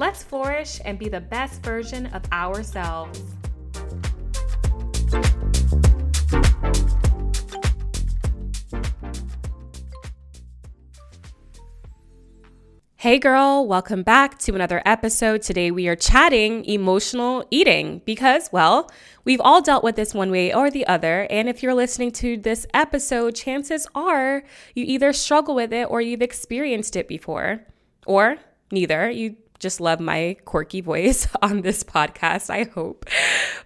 Let's flourish and be the best version of ourselves. Hey girl, welcome back to another episode. Today we are chatting emotional eating because, well, we've all dealt with this one way or the other. And if you're listening to this episode, chances are you either struggle with it or you've experienced it before, or neither. You just love my quirky voice on this podcast, I hope.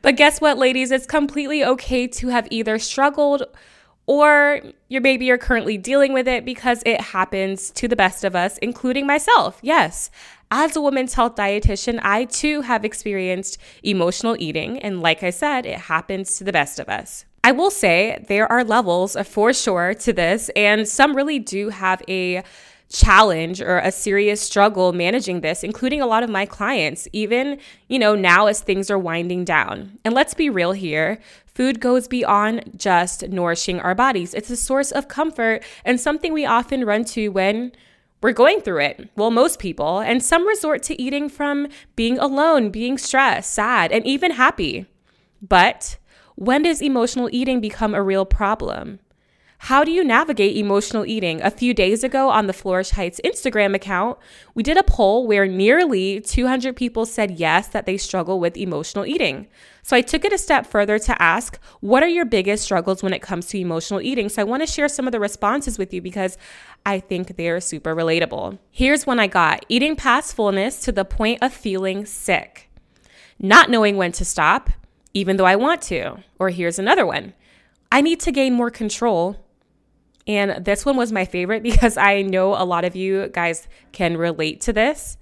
But guess what, ladies? It's completely okay to have either struggled or your you're currently dealing with it because it happens to the best of us, including myself. Yes, as a women's health dietitian, I too have experienced emotional eating. And like I said, it happens to the best of us. I will say there are levels uh, for sure to this, and some really do have a challenge or a serious struggle managing this, including a lot of my clients, even, you know, now as things are winding down. And let's be real here. Food goes beyond just nourishing our bodies. It's a source of comfort and something we often run to when we're going through it. Well, most people, and some resort to eating from being alone, being stressed, sad, and even happy. But when does emotional eating become a real problem? How do you navigate emotional eating? A few days ago on the Flourish Heights Instagram account, we did a poll where nearly 200 people said yes, that they struggle with emotional eating. So I took it a step further to ask, what are your biggest struggles when it comes to emotional eating? So I want to share some of the responses with you because I think they are super relatable. Here's one I got eating past fullness to the point of feeling sick, not knowing when to stop, even though I want to. Or here's another one I need to gain more control and this one was my favorite because I know a lot of you guys can relate to this.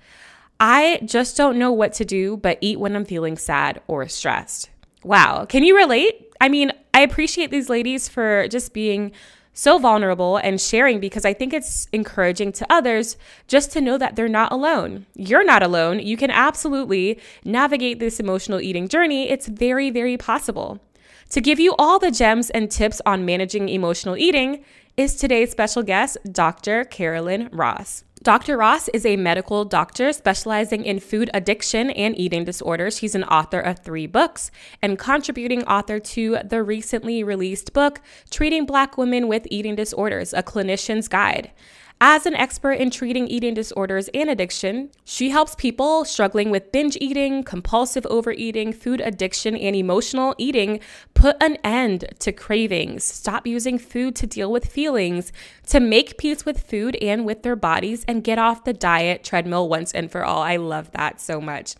I just don't know what to do but eat when I'm feeling sad or stressed. Wow. Can you relate? I mean, I appreciate these ladies for just being so vulnerable and sharing because I think it's encouraging to others just to know that they're not alone. You're not alone. You can absolutely navigate this emotional eating journey. It's very, very possible. To give you all the gems and tips on managing emotional eating, is today's special guest, Dr. Carolyn Ross. Dr. Ross is a medical doctor specializing in food addiction and eating disorders. She's an author of three books and contributing author to the recently released book, Treating Black Women with Eating Disorders A Clinician's Guide. As an expert in treating eating disorders and addiction, she helps people struggling with binge eating, compulsive overeating, food addiction, and emotional eating put an end to cravings, stop using food to deal with feelings, to make peace with food and with their bodies, and get off the diet treadmill once and for all. I love that so much.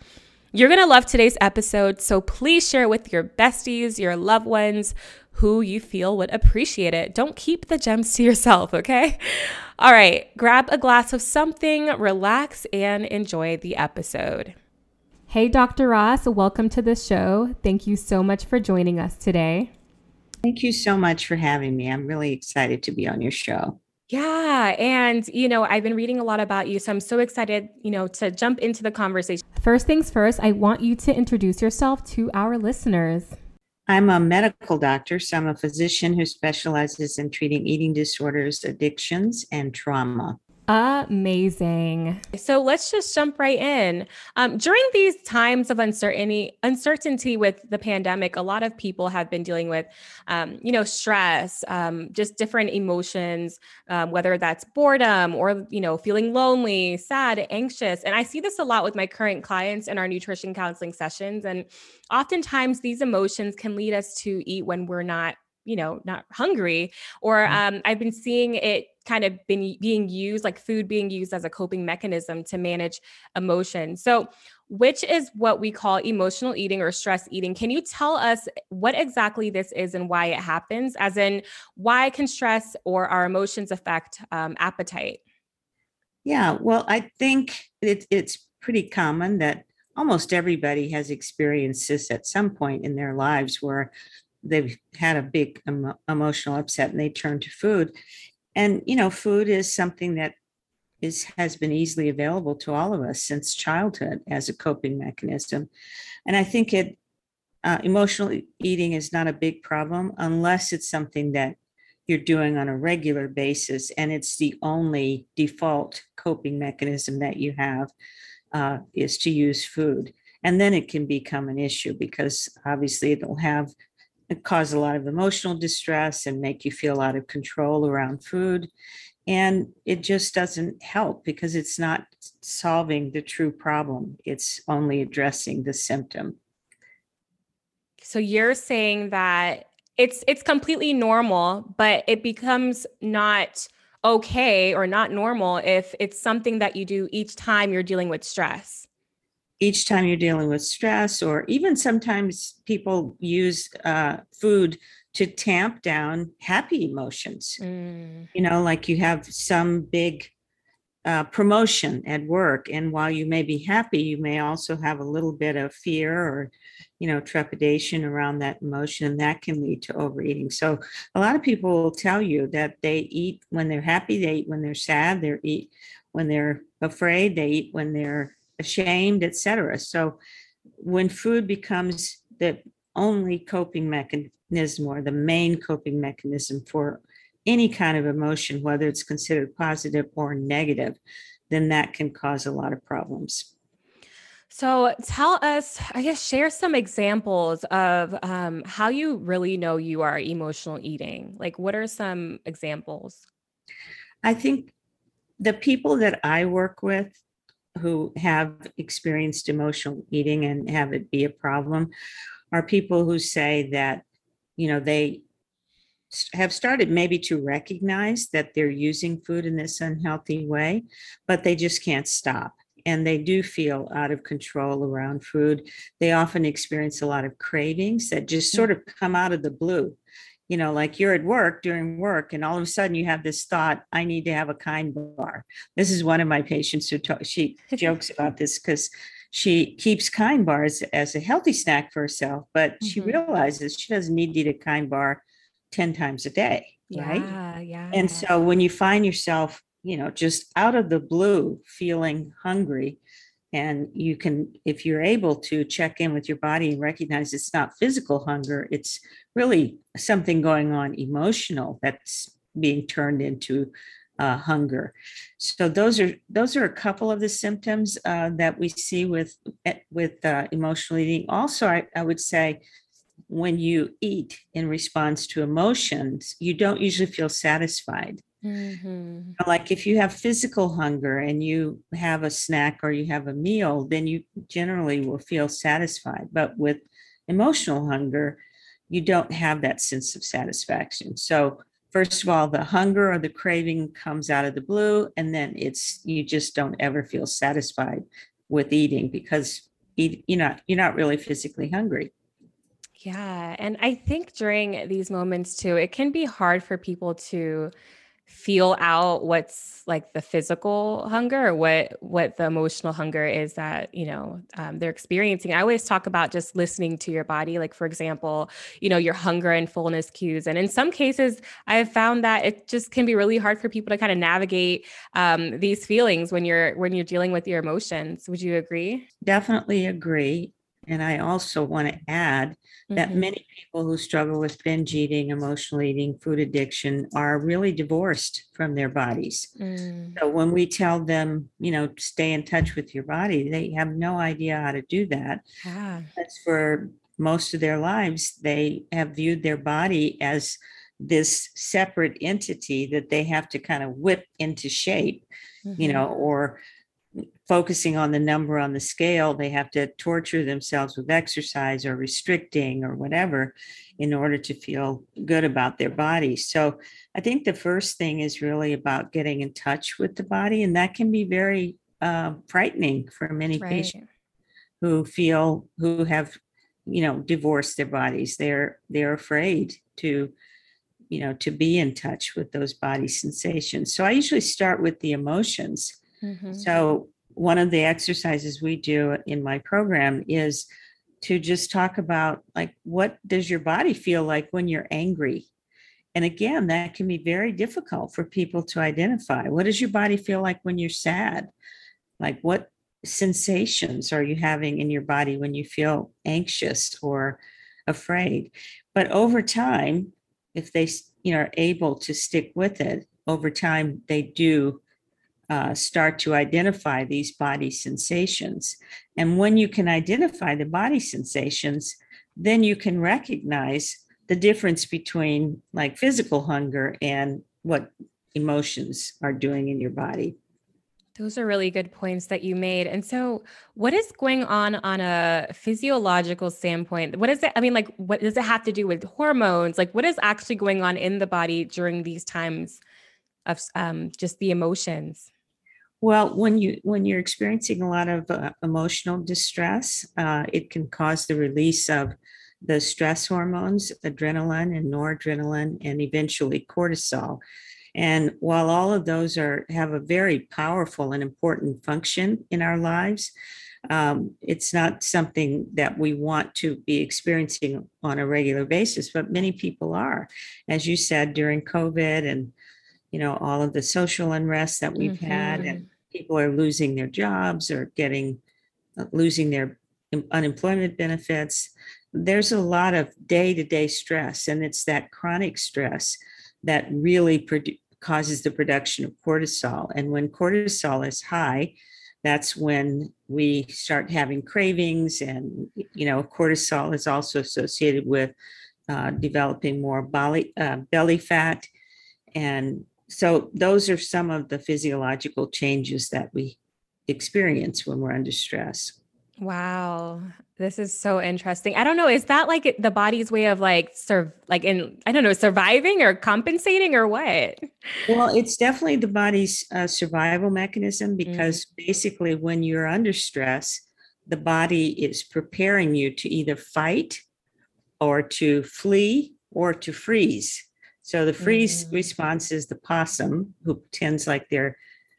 You're going to love today's episode, so please share it with your besties, your loved ones, who you feel would appreciate it. Don't keep the gems to yourself, okay? All right, grab a glass of something, relax, and enjoy the episode. Hey, Dr. Ross, welcome to the show. Thank you so much for joining us today. Thank you so much for having me. I'm really excited to be on your show. Yeah. And, you know, I've been reading a lot about you. So I'm so excited, you know, to jump into the conversation. First things first, I want you to introduce yourself to our listeners. I'm a medical doctor, so I'm a physician who specializes in treating eating disorders, addictions, and trauma. Amazing. So let's just jump right in. Um, during these times of uncertainty, uncertainty with the pandemic, a lot of people have been dealing with, um, you know, stress, um, just different emotions, um, whether that's boredom or you know, feeling lonely, sad, anxious. And I see this a lot with my current clients in our nutrition counseling sessions. And oftentimes, these emotions can lead us to eat when we're not you know not hungry or mm. um, i've been seeing it kind of been being used like food being used as a coping mechanism to manage emotion. So which is what we call emotional eating or stress eating? Can you tell us what exactly this is and why it happens as in why can stress or our emotions affect um, appetite? Yeah well i think it, it's pretty common that almost everybody has experienced this at some point in their lives where they've had a big emo- emotional upset and they turn to food. And, you know, food is something that is has been easily available to all of us since childhood as a coping mechanism. And I think it uh, emotional eating is not a big problem unless it's something that you're doing on a regular basis and it's the only default coping mechanism that you have uh, is to use food. And then it can become an issue because obviously it'll have it cause a lot of emotional distress and make you feel out of control around food. And it just doesn't help because it's not solving the true problem. It's only addressing the symptom. So you're saying that it's it's completely normal, but it becomes not okay or not normal if it's something that you do each time you're dealing with stress each time you're dealing with stress or even sometimes people use uh, food to tamp down happy emotions mm. you know like you have some big uh, promotion at work and while you may be happy you may also have a little bit of fear or you know trepidation around that emotion and that can lead to overeating so a lot of people will tell you that they eat when they're happy they eat when they're sad they eat when they're afraid they eat when they're ashamed etc so when food becomes the only coping mechanism or the main coping mechanism for any kind of emotion, whether it's considered positive or negative, then that can cause a lot of problems. So, tell us, I guess, share some examples of um, how you really know you are emotional eating. Like, what are some examples? I think the people that I work with who have experienced emotional eating and have it be a problem are people who say that, you know, they have started maybe to recognize that they're using food in this unhealthy way, but they just can't stop. And they do feel out of control around food. They often experience a lot of cravings that just mm. sort of come out of the blue. You know, like you're at work during work, and all of a sudden you have this thought, I need to have a kind bar. This is one of my patients who talk, she jokes about this because she keeps kind bars as a healthy snack for herself, but mm-hmm. she realizes she doesn't need to eat a kind bar 10 times a day right yeah yeah and so when you find yourself you know just out of the blue feeling hungry and you can if you're able to check in with your body and recognize it's not physical hunger it's really something going on emotional that's being turned into uh, hunger so those are those are a couple of the symptoms uh, that we see with eh, with uh, emotional eating also I, I would say when you eat in response to emotions, you don't usually feel satisfied. Mm-hmm. Like if you have physical hunger and you have a snack or you have a meal, then you generally will feel satisfied. But with emotional hunger, you don't have that sense of satisfaction. So, first of all, the hunger or the craving comes out of the blue, and then it's you just don't ever feel satisfied with eating because eat, you know you're not really physically hungry. Yeah. And I think during these moments too, it can be hard for people to feel out what's like the physical hunger or what what the emotional hunger is that you know um, they're experiencing. I always talk about just listening to your body. Like for example you know your hunger and fullness cues. And in some cases i've found that it just can be really hard for people to kind of navigate um, these feelings when you're when you're dealing with your emotions. Would you agree? Definitely agree and I also want to add that mm-hmm. many people who struggle with binge eating, emotional eating, food addiction are really divorced from their bodies. Mm. So when we tell them, you know, stay in touch with your body, they have no idea how to do that. Yeah. That's for most of their lives, they have viewed their body as this separate entity that they have to kind of whip into shape, mm-hmm. you know, or focusing on the number on the scale, they have to torture themselves with exercise or restricting or whatever in order to feel good about their body. So I think the first thing is really about getting in touch with the body, and that can be very uh, frightening for many right. patients who feel who have you know divorced their bodies. They're they're afraid to you know to be in touch with those body sensations. So I usually start with the emotions. Mm-hmm. So one of the exercises we do in my program is to just talk about like what does your body feel like when you're angry? And again that can be very difficult for people to identify. What does your body feel like when you're sad? Like what sensations are you having in your body when you feel anxious or afraid? But over time if they you know are able to stick with it over time they do uh, start to identify these body sensations. And when you can identify the body sensations, then you can recognize the difference between like physical hunger and what emotions are doing in your body. Those are really good points that you made. And so, what is going on on a physiological standpoint? What is it? I mean, like, what does it have to do with hormones? Like, what is actually going on in the body during these times of um, just the emotions? Well, when you when you're experiencing a lot of uh, emotional distress, uh, it can cause the release of the stress hormones, adrenaline and noradrenaline, and eventually cortisol. And while all of those are have a very powerful and important function in our lives, um, it's not something that we want to be experiencing on a regular basis. But many people are, as you said, during COVID and you know all of the social unrest that we've mm-hmm. had and people are losing their jobs or getting uh, losing their unemployment benefits there's a lot of day-to-day stress and it's that chronic stress that really produ- causes the production of cortisol and when cortisol is high that's when we start having cravings and you know cortisol is also associated with uh, developing more belly, uh, belly fat and so those are some of the physiological changes that we experience when we're under stress. Wow. This is so interesting. I don't know. Is that like the body's way of like serve, like in, I don't know, surviving or compensating or what? Well, it's definitely the body's uh, survival mechanism because mm. basically when you're under stress, the body is preparing you to either fight or to flee or to freeze. So the freeze mm-hmm. response is the possum who pretends like they're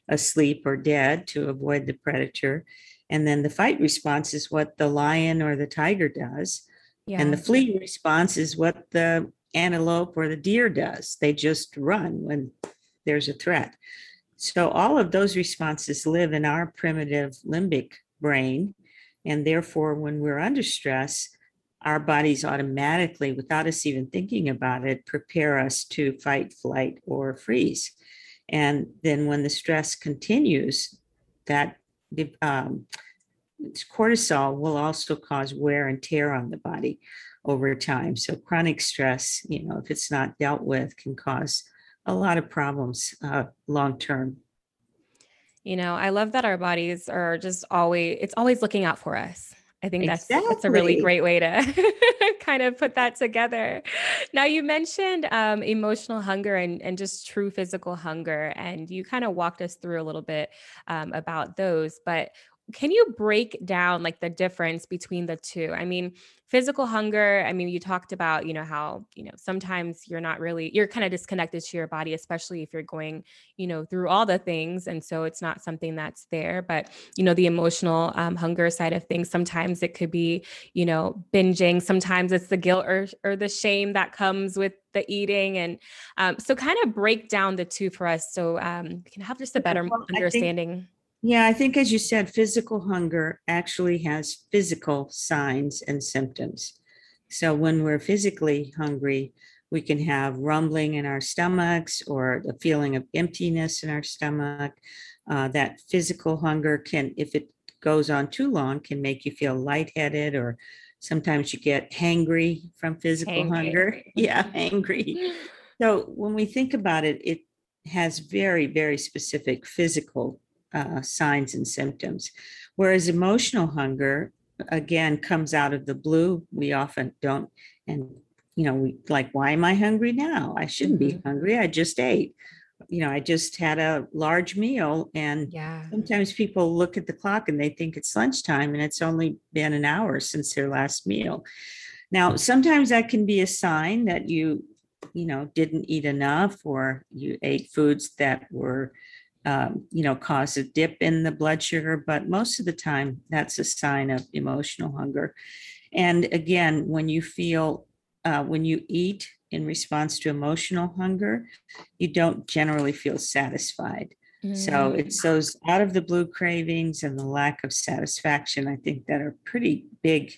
asleep or dead to avoid the predator. And then the fight response is what the lion or the tiger does. Yeah. And the flee response is what the antelope or the deer does. They just run when there's a threat. So all of those responses live in our primitive limbic brain. And therefore, when we're under stress, our bodies automatically, without us even thinking about it, prepare us to fight, flight, or freeze. And then when the stress continues, that um, cortisol will also cause wear and tear on the body over time. So chronic stress, you know, if it's not dealt with, can cause a lot of problems uh, long term. You know, I love that our bodies are just always, it's always looking out for us. I think that's exactly. that's a really great way to kind of put that together. Now you mentioned um, emotional hunger and, and just true physical hunger, and you kind of walked us through a little bit um, about those. But can you break down like the difference between the two? I mean, physical hunger, I mean, you talked about, you know, how, you know, sometimes you're not really, you're kind of disconnected to your body, especially if you're going, you know, through all the things. And so it's not something that's there. But, you know, the emotional um, hunger side of things, sometimes it could be, you know, binging. Sometimes it's the guilt or, or the shame that comes with the eating. And um, so kind of break down the two for us so um, we can have just a better well, understanding. Yeah, I think as you said, physical hunger actually has physical signs and symptoms. So when we're physically hungry, we can have rumbling in our stomachs or the feeling of emptiness in our stomach. Uh, that physical hunger can, if it goes on too long, can make you feel lightheaded or sometimes you get hangry from physical hangry. hunger. Yeah, angry. So when we think about it, it has very, very specific physical uh, signs and symptoms. Whereas emotional hunger, again, comes out of the blue. We often don't, and you know, we like, why am I hungry now? I shouldn't mm-hmm. be hungry. I just ate. You know, I just had a large meal, and yeah. sometimes people look at the clock and they think it's lunchtime, and it's only been an hour since their last meal. Now, sometimes that can be a sign that you, you know, didn't eat enough or you ate foods that were um, you know, cause a dip in the blood sugar, but most of the time that's a sign of emotional hunger. And again, when you feel, uh, when you eat in response to emotional hunger, you don't generally feel satisfied. So Mm. it's those out of the blue cravings and the lack of satisfaction, I think that are pretty big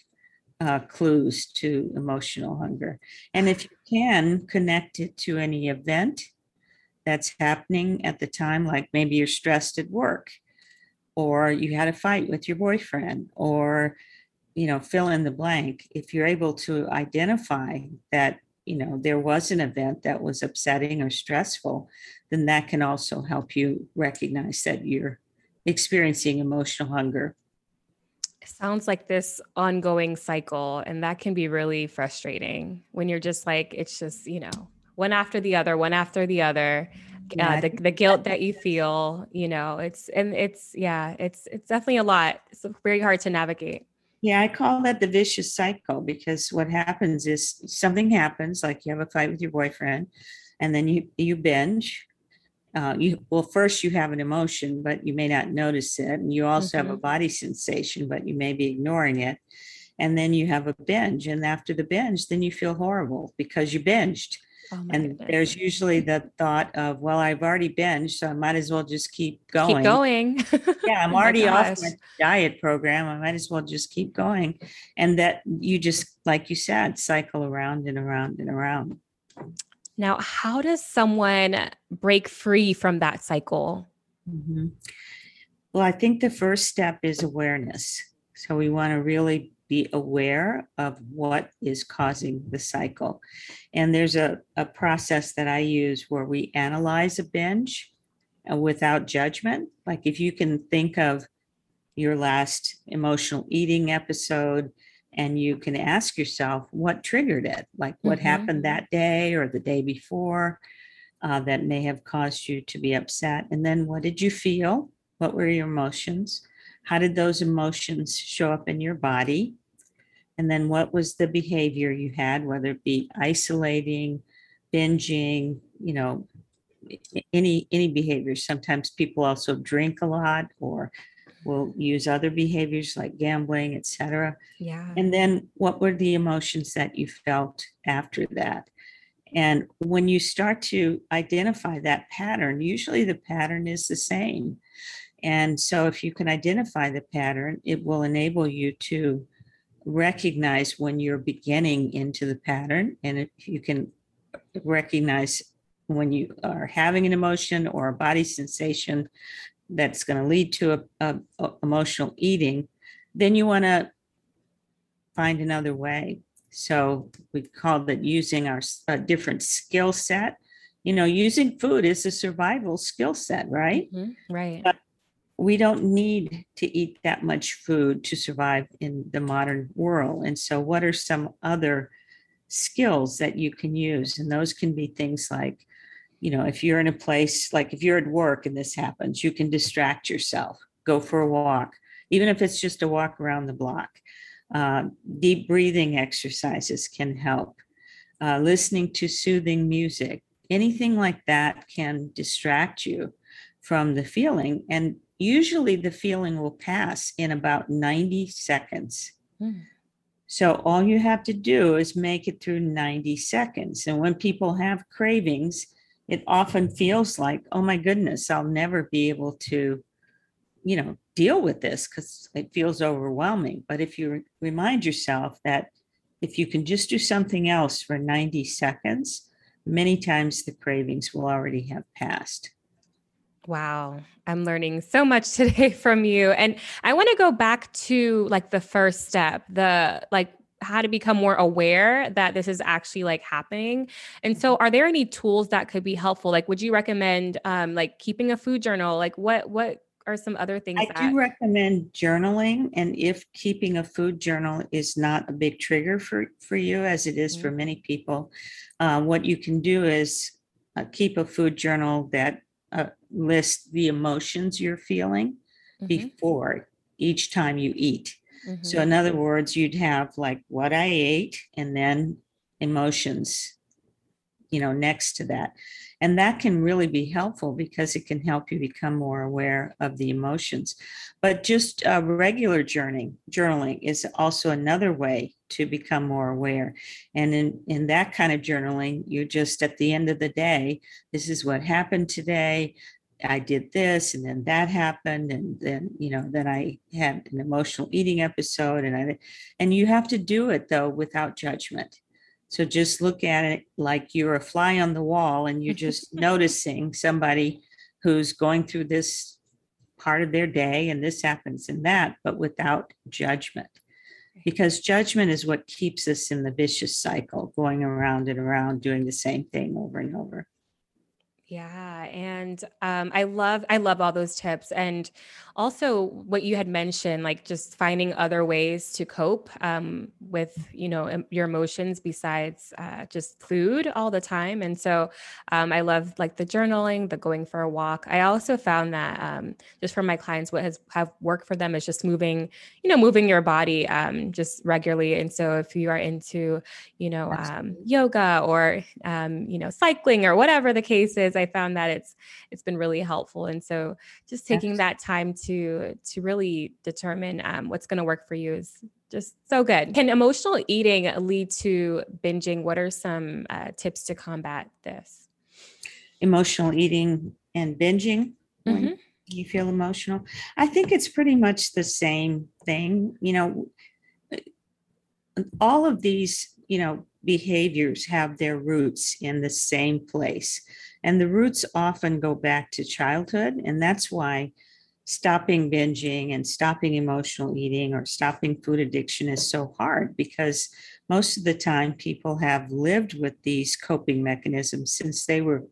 uh, clues to emotional hunger. And if you can connect it to any event that's happening at the time, like maybe you're stressed at work, or you had a fight with your boyfriend, or you know, fill in the blank. If you're able to identify that, you know, there was an event that was upsetting or stressful, then that can also help you recognize that you're experiencing emotional hunger. Sounds like this ongoing cycle, and that can be really frustrating when you're just like, it's just, you know, one after the other, one after the other. Yeah, Uh, the, the guilt that you feel, you know, it's, and it's, yeah, it's, it's definitely a lot. It's very hard to navigate. Yeah, I call that the vicious cycle because what happens is something happens, like you have a fight with your boyfriend, and then you you binge. Uh, you well, first you have an emotion, but you may not notice it, and you also have a Mhm. body sensation, but you may be ignoring it. And then you have a binge, and after the binge, then you feel horrible because you binged. Oh And goodness. there's usually the thought of, well, I've already binged, so I might as well just keep going. Keep going. Yeah, I'm Oh already off my diet program. I might as well just keep going. And that you just, like you said, cycle around and around and around. Now, how does someone break free from that cycle? Mhm. Well, I think the first step is awareness. So we want to really be aware of what is causing the cycle. And there's a, a process that I use where we analyze a binge uh, without judgment. Like if you can think of your last emotional eating episode and you can ask yourself what triggered it, like what Mhm. happened that day or the day before uh, that may have caused you to be upset. And then what did you feel? What were your emotions? How did those emotions show up in your body? And then what was the behavior you had, whether it be isolating, binging, you know, any any behavior. Sometimes people also drink a lot or will use other behaviors like gambling, etc. Yeah. And then what were the emotions that you felt after that? And when you start to identify that pattern, usually the pattern is the same. And so if you can identify the pattern, it will enable you to recognize when you're beginning into the pattern. And if you can recognize when you are having an emotion or a body sensation that's going to lead to a, a- a emotional eating, then you want to find another way. So we called it using our different skill set. You know, using food is a survival skill set, right? Mhm. Right. But- we don't need to eat that much food to survive in the modern world. And so, what are some other skills that you can use? And those can be things like, you know, if you're in a place like if you're at work and this happens, you can distract yourself, go for a walk, even if it's just a walk around the block. Uh, deep breathing exercises can help. Uh, listening to soothing music, anything like that can distract you from the feeling. And usually the feeling will pass in about 90 seconds. Mm. So all you have to do is make it through 90 seconds. And when people have cravings, it often feels like, oh my goodness, I'll never be able to, you know, deal with this because it feels overwhelming. But if you re- remind yourself that if you can just do something else for 90 seconds, many times the cravings will already have passed. Wow. I'm learning so much today from you. And I want to go back to like the first step, the like how to become more aware that this is actually like happening. And so are there any tools that could be helpful? Like would you recommend um like keeping a food journal? Like what what are some other things I that do recommend journaling, and if keeping a food journal is not a big trigger for, for you, as it is for many people, uh, what you can do is uh, keep a food journal that uh, lists the emotions you're feeling Mhm, before each time you eat. So, mhm. in other words, you'd have like what I ate and then emotions you know, next to that. And that can really be helpful because it can help you become more aware of the emotions. But just uh, regular journaling, journaling is also another way to become more aware. And in, in that kind of journaling, you're just at the end of the day, this is what happened today. I did this and then that happened and then you know then I had an emotional eating episode and I and you have to do it though without judgment. So just look at it like you're a fly on the wall and you're just noticing somebody who's going through this part of their day and this happens and that, but without judgment. Because judgment is what keeps us in the vicious cycle, going around and around, doing the same thing over and over. Yeah, and um, I love I love all those tips, and also what you had mentioned, like just finding other ways to cope um, with you know your emotions besides uh, just food all the time. And so um, I love like the journaling, the going for a walk. I also found that um, just for my clients, what has have worked for them is just moving, you know, moving your body um, just regularly. And so if you are into you know um, yoga or you know cycling or whatever the case is, I found that it's it's been really helpful. And so just taking that time to to really determine um, what's going to work for you is just so good. Can emotional eating lead to binging? What are some uh, tips to combat this? Emotional eating and binging. Mm-hmm. you feel emotional. I think it's pretty much the same thing. You know, all of these, you know, behaviors have their roots in the same place. And the roots often go back to childhood. And that's why stopping binging and stopping emotional eating or stopping food addiction is so hard because most of the time people have lived with these coping mechanisms since they were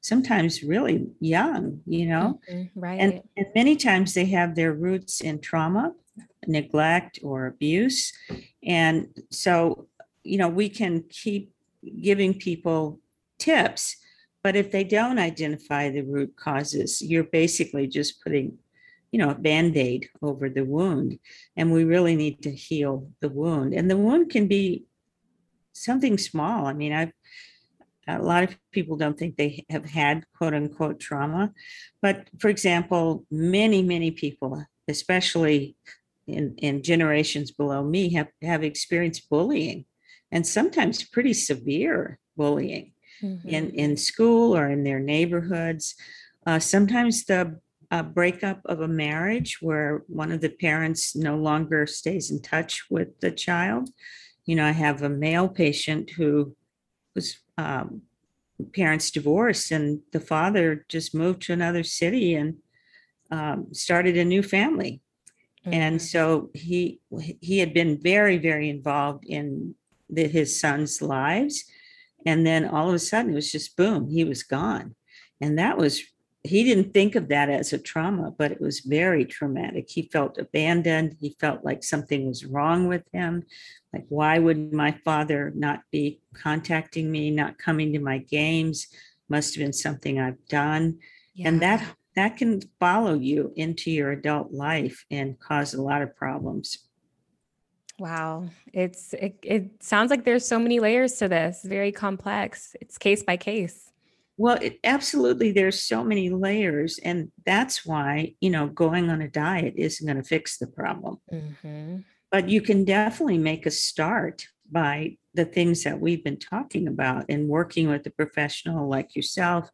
sometimes really young, you know? Mm-hmm, right. And, and many times they have their roots in trauma, neglect, or abuse. And so, you know, we can keep giving people tips but if they don't identify the root causes, you're basically just putting, you know, a band aid over the wound. And we really need to heal the wound. And the wound can be something small. I mean, I've, a lot of people don't think they have had quote unquote trauma. But for example, many, many people, especially in, in generations below me, have, have experienced bullying and sometimes pretty severe bullying mm-hmm. in, in school or in their neighborhoods. Uh, sometimes the uh, breakup of a marriage where one of the parents no longer stays in touch with the child. You know, I have a male patient who was um, parents divorced, and the father just moved to another city and um, started a new family. Mm-hmm. And so he he had been very very involved in the, his son's lives and then all of a sudden it was just boom, he was gone. And that was, he didn't think of that as a trauma, but it was very traumatic. He felt abandoned. He felt like something was wrong with him. Like, why would my father not be contacting me, not coming to my games? Must have been something I've done. Yeah. And that that can follow you into your adult life and cause a lot of problems. Wow. It's it, it sounds like there's so many layers to this, very complex. It's case by case. Well, it, absolutely there's so many layers and that's why, you know, going on a diet isn't going to fix the problem. Mm-hmm. But you can definitely make a start by the things that we've been talking about and working with a professional like yourself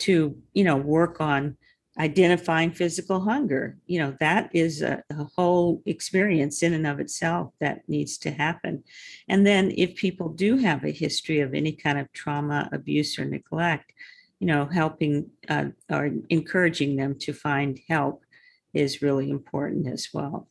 to, you know, work on identifying physical hunger. You know that is a, a, whole experience in and of itself that needs to happen. And then if people do have a history of any kind of trauma abuse or neglect you know helping uh, or encouraging them to find help is really important as well.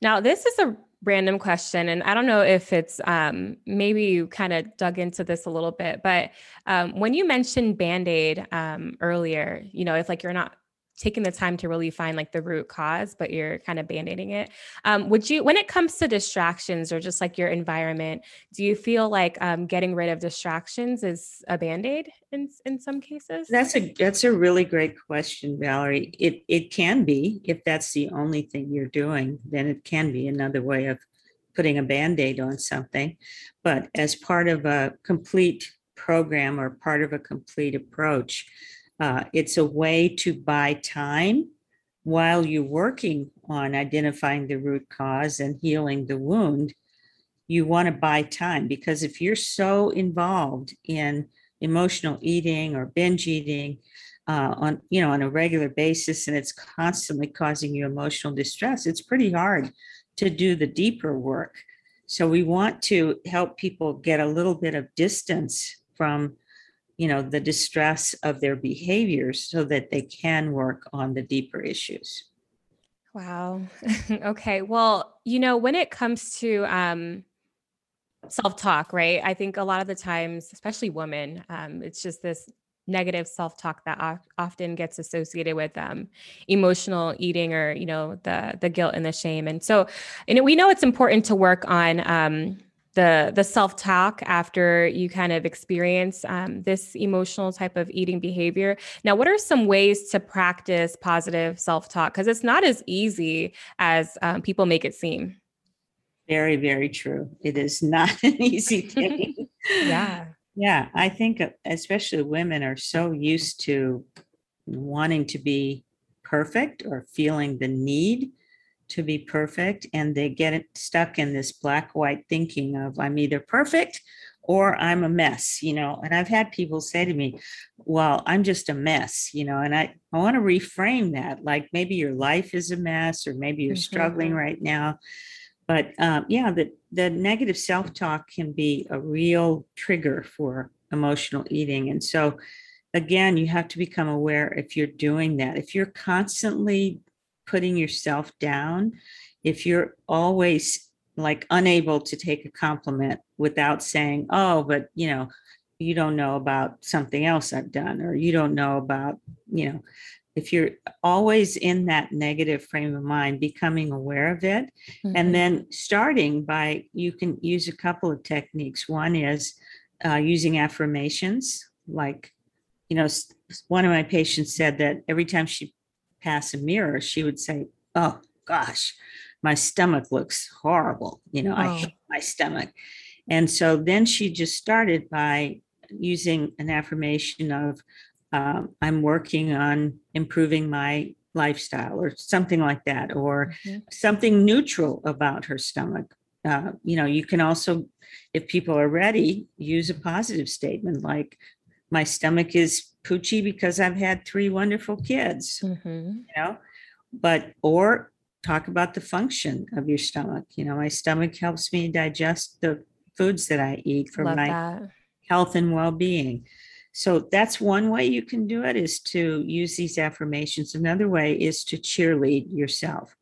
Now this is a random question and i don't know if it's um, maybe you kind of dug into this a little bit but um, when you mentioned band-aid um, earlier you know if like you're not taking the time to really find like the root cause but you're kind of band-aiding it. Um, would you when it comes to distractions or just like your environment do you feel like um, getting rid of distractions is a band-aid in, in some cases? That's a that's a really great question valerie. It it can be if that's the only thing you're doing then it can be another way of putting a band-aid on something. But as part of a complete program or part of a complete approach. Uh, it's a way to buy time while you're working on identifying the root cause and healing the wound. You want to buy time because if you're so involved in emotional eating or binge eating uh, on you know on a regular basis and it's constantly causing you emotional distress, it's pretty hard to do the deeper work. So we want to help people get a little bit of distance from you know the distress of their behaviors so that they can work on the deeper issues. Wow. Okay well you know when it comes to um self-talk right i think a lot of the times especially women um it's just this negative self-talk that often gets associated with um, emotional eating or you know the the guilt and the shame. And so know we know it's important to work on um, the the self-talk after you kind of experience um, this emotional type of eating behavior. Now what are some ways to practice positive self-talk? Because it's not as easy as um, people make it seem. Very very true. It is not an easy thing. Yeah. Yeah, I think uh, especially women are so used to wanting to be perfect or feeling the need to be perfect and they get stuck in this black white thinking of I'm either perfect or I'm a mess, you know. And I've had people say to me, Well, I'm just a mess, you know, and I, I want to reframe that. Like maybe your life is a mess, or maybe you're mm-hmm. struggling right now. But um, yeah, the, the negative self talk can be a real trigger for emotional eating. And so, again, you have to become aware if you're doing that. If you're constantly putting yourself down, if you're always like unable to take a compliment without saying, oh, but you know, you don't know about something else I've done, or you don't know about, you know, if you're always in that negative frame of mind, becoming aware of it, mm-hmm. and then starting by you can use a couple of techniques. One is uh, using affirmations, like, you know, one of my patients said that every time she passed a mirror, she would say, Oh gosh, my stomach looks horrible. You know, oh. I hate my stomach. And so then she just started by using an affirmation of, um, I'm working on improving my lifestyle or something like that, or mm-hmm. something neutral about her stomach. Uh, you know, you can also, if people are ready, use a positive statement like, my stomach is poochy because I've had three wonderful kids, mm-hmm. you know, but, or talk about the function of your stomach. You know, my stomach helps me digest the foods that I eat for Love my that. health and well being. So that's one way you can do it is to use these affirmations. Another way is to cheerlead yourself.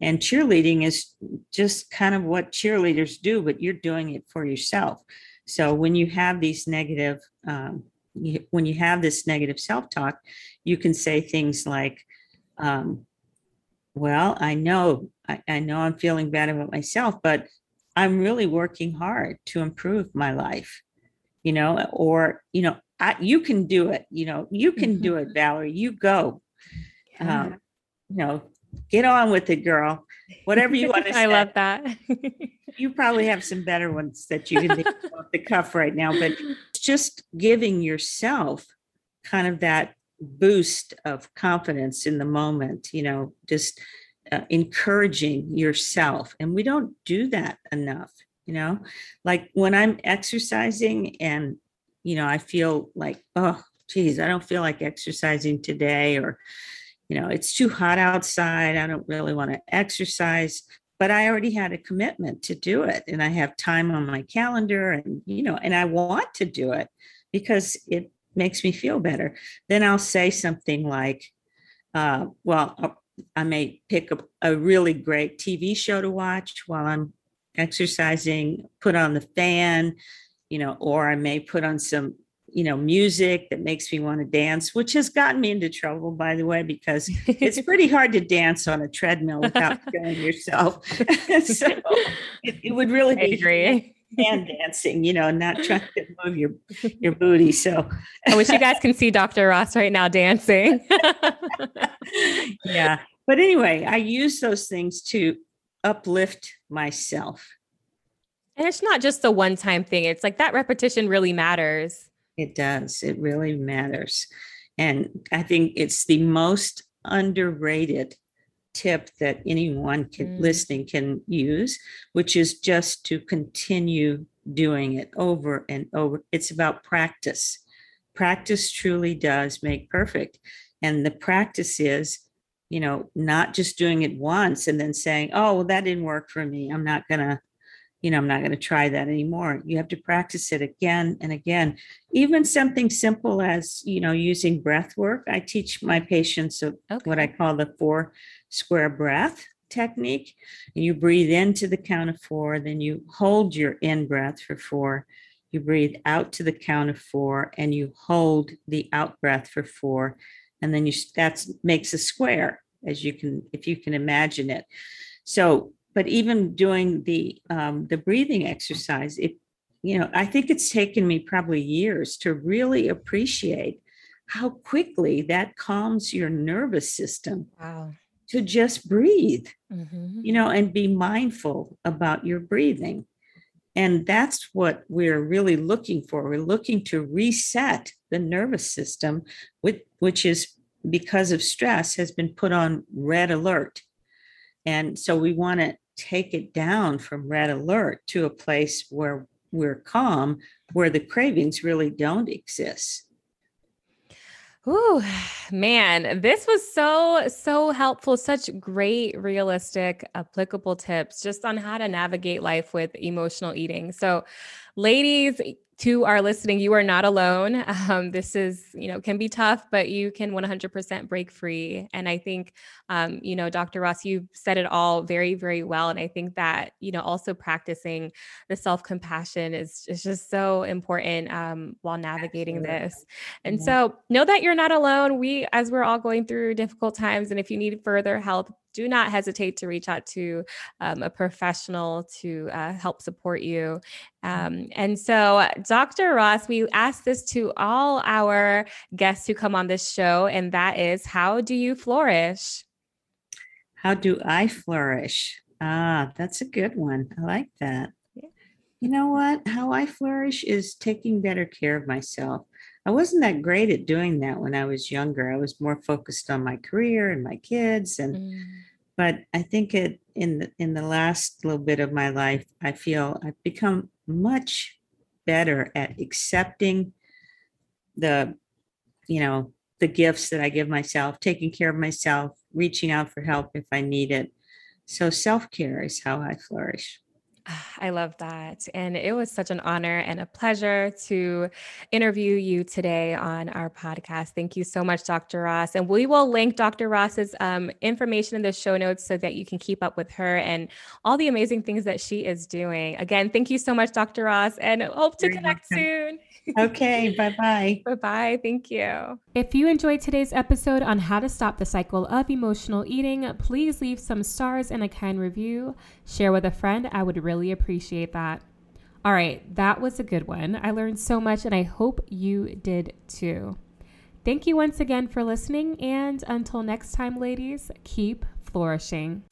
And cheerleading is just kind of what cheerleaders do, but you're doing it for yourself. So when you have these negative, um, you, when you have this negative self talk, you can say things like, um, well, I know, I, I know I'm feeling bad about myself, but I'm really working hard to improve my life, you know, or, you know, I, you can do it. You know, you can mm-hmm. do it, Valerie. You go. Yeah. Um, you know, get on with it, girl. Whatever you want to say. I love that. you probably have some better ones that you can think off the cuff right now, but just giving yourself kind of that boost of confidence in the moment, you know, just uh, encouraging yourself. And we don't do that enough, you know, like when I'm exercising and you know, I feel like, oh, geez, I don't feel like exercising today, or, you know, it's too hot outside. I don't really want to exercise. But I already had a commitment to do it. And I have time on my calendar and, you know, and I want to do it because it makes me feel better. Then I'll say something like, uh, well, I may pick a, a really great TV show to watch while I'm exercising, put on the fan, you know, or I may put on some, you know, music that makes me want to dance, which has gotten me into trouble, by the way, because it's pretty hard to dance on a treadmill without killing yourself. so it, it, would really be agree. hand dancing, you know, not trying to move your your booty. So I wish you guys can see Dr. Ross right now dancing. yeah. But anyway, I use those things to uplift myself and it's not just the one time thing. It's like that repetition really matters. It does. It really matters. And I think it's the most underrated tip that anyone can, Mm. listening can use, which is just to continue doing it over and over. It's about practice. Practice truly does make perfect. And the practice is, you know, not just doing it once and then saying, oh, well, that didn't work for me. I'm not going to, you know, I'm not going to try that anymore. You have to practice it again and again. Even something simple as, you know, using breath work. I teach my patients Okay. what I call the four square breath technique. And you breathe into the count of four, then you hold your in breath for four. You breathe out to the count of four, and you hold the out breath for four. And then you that makes a square, as you can, if you can imagine it. So, but even doing the um, the breathing exercise, it you know, I think it's taken me probably years to really appreciate how quickly that calms your nervous system Wow. to just breathe, Mhm. you know, and be mindful about your breathing. And that's what we're really looking for. We're looking to reset the nervous system, which, which is because of stress, has been put on red alert. And so we want to take it down from red alert to a place where we're calm, where the cravings really don't exist. Ooh, man, this was so, so helpful. Such great, realistic, applicable tips just on how to navigate life with emotional eating. So, ladies, to our listening, you are not alone. Um, this is, you know, can be tough, but you can 100% break free. And I think, um, you know, Dr. Ross, you said it all very, very well. And I think that, you know, also practicing the self compassion is, is just so important um, while navigating Absolutely. this. And Yeah. so know that you're not alone. We, as we're all going through difficult times, and if you need further help, do not hesitate to reach out to um, a professional to uh, help support you. Um, and so, Dr. Ross, we ask this to all our guests who come on this show, and that is how do you flourish? How do I flourish? Ah, that's a good one. I like that. Yeah. You know what? How I flourish is taking better care of myself. I wasn't that great at doing that when I was younger. I was more focused on my career and my kids and Mm, but I think it in the in the last little bit of my life, I feel I've become much better at accepting the, you know, the gifts that I give myself, taking care of myself, reaching out for help if I need it. So self-care is how I flourish. I love that. And it was such an honor and a pleasure to interview you today on our podcast. Thank you so much, Dr. Ross. And we will link Dr. Ross's um, information in the show notes so that you can keep up with her and all the amazing things that she is doing. Again, thank you so much, Dr. Ross, and hope to Very connect welcome. soon. Okay, bye-bye. Bye bye. Thank you. If you enjoyed today's episode on how to stop the cycle of emotional eating, please leave some stars and a kind review. Share with a friend. I would really appreciate that. All right, that was a good one. I learned so much and I hope you did too. Thank you once again for listening. And until next time, ladies, keep flourishing.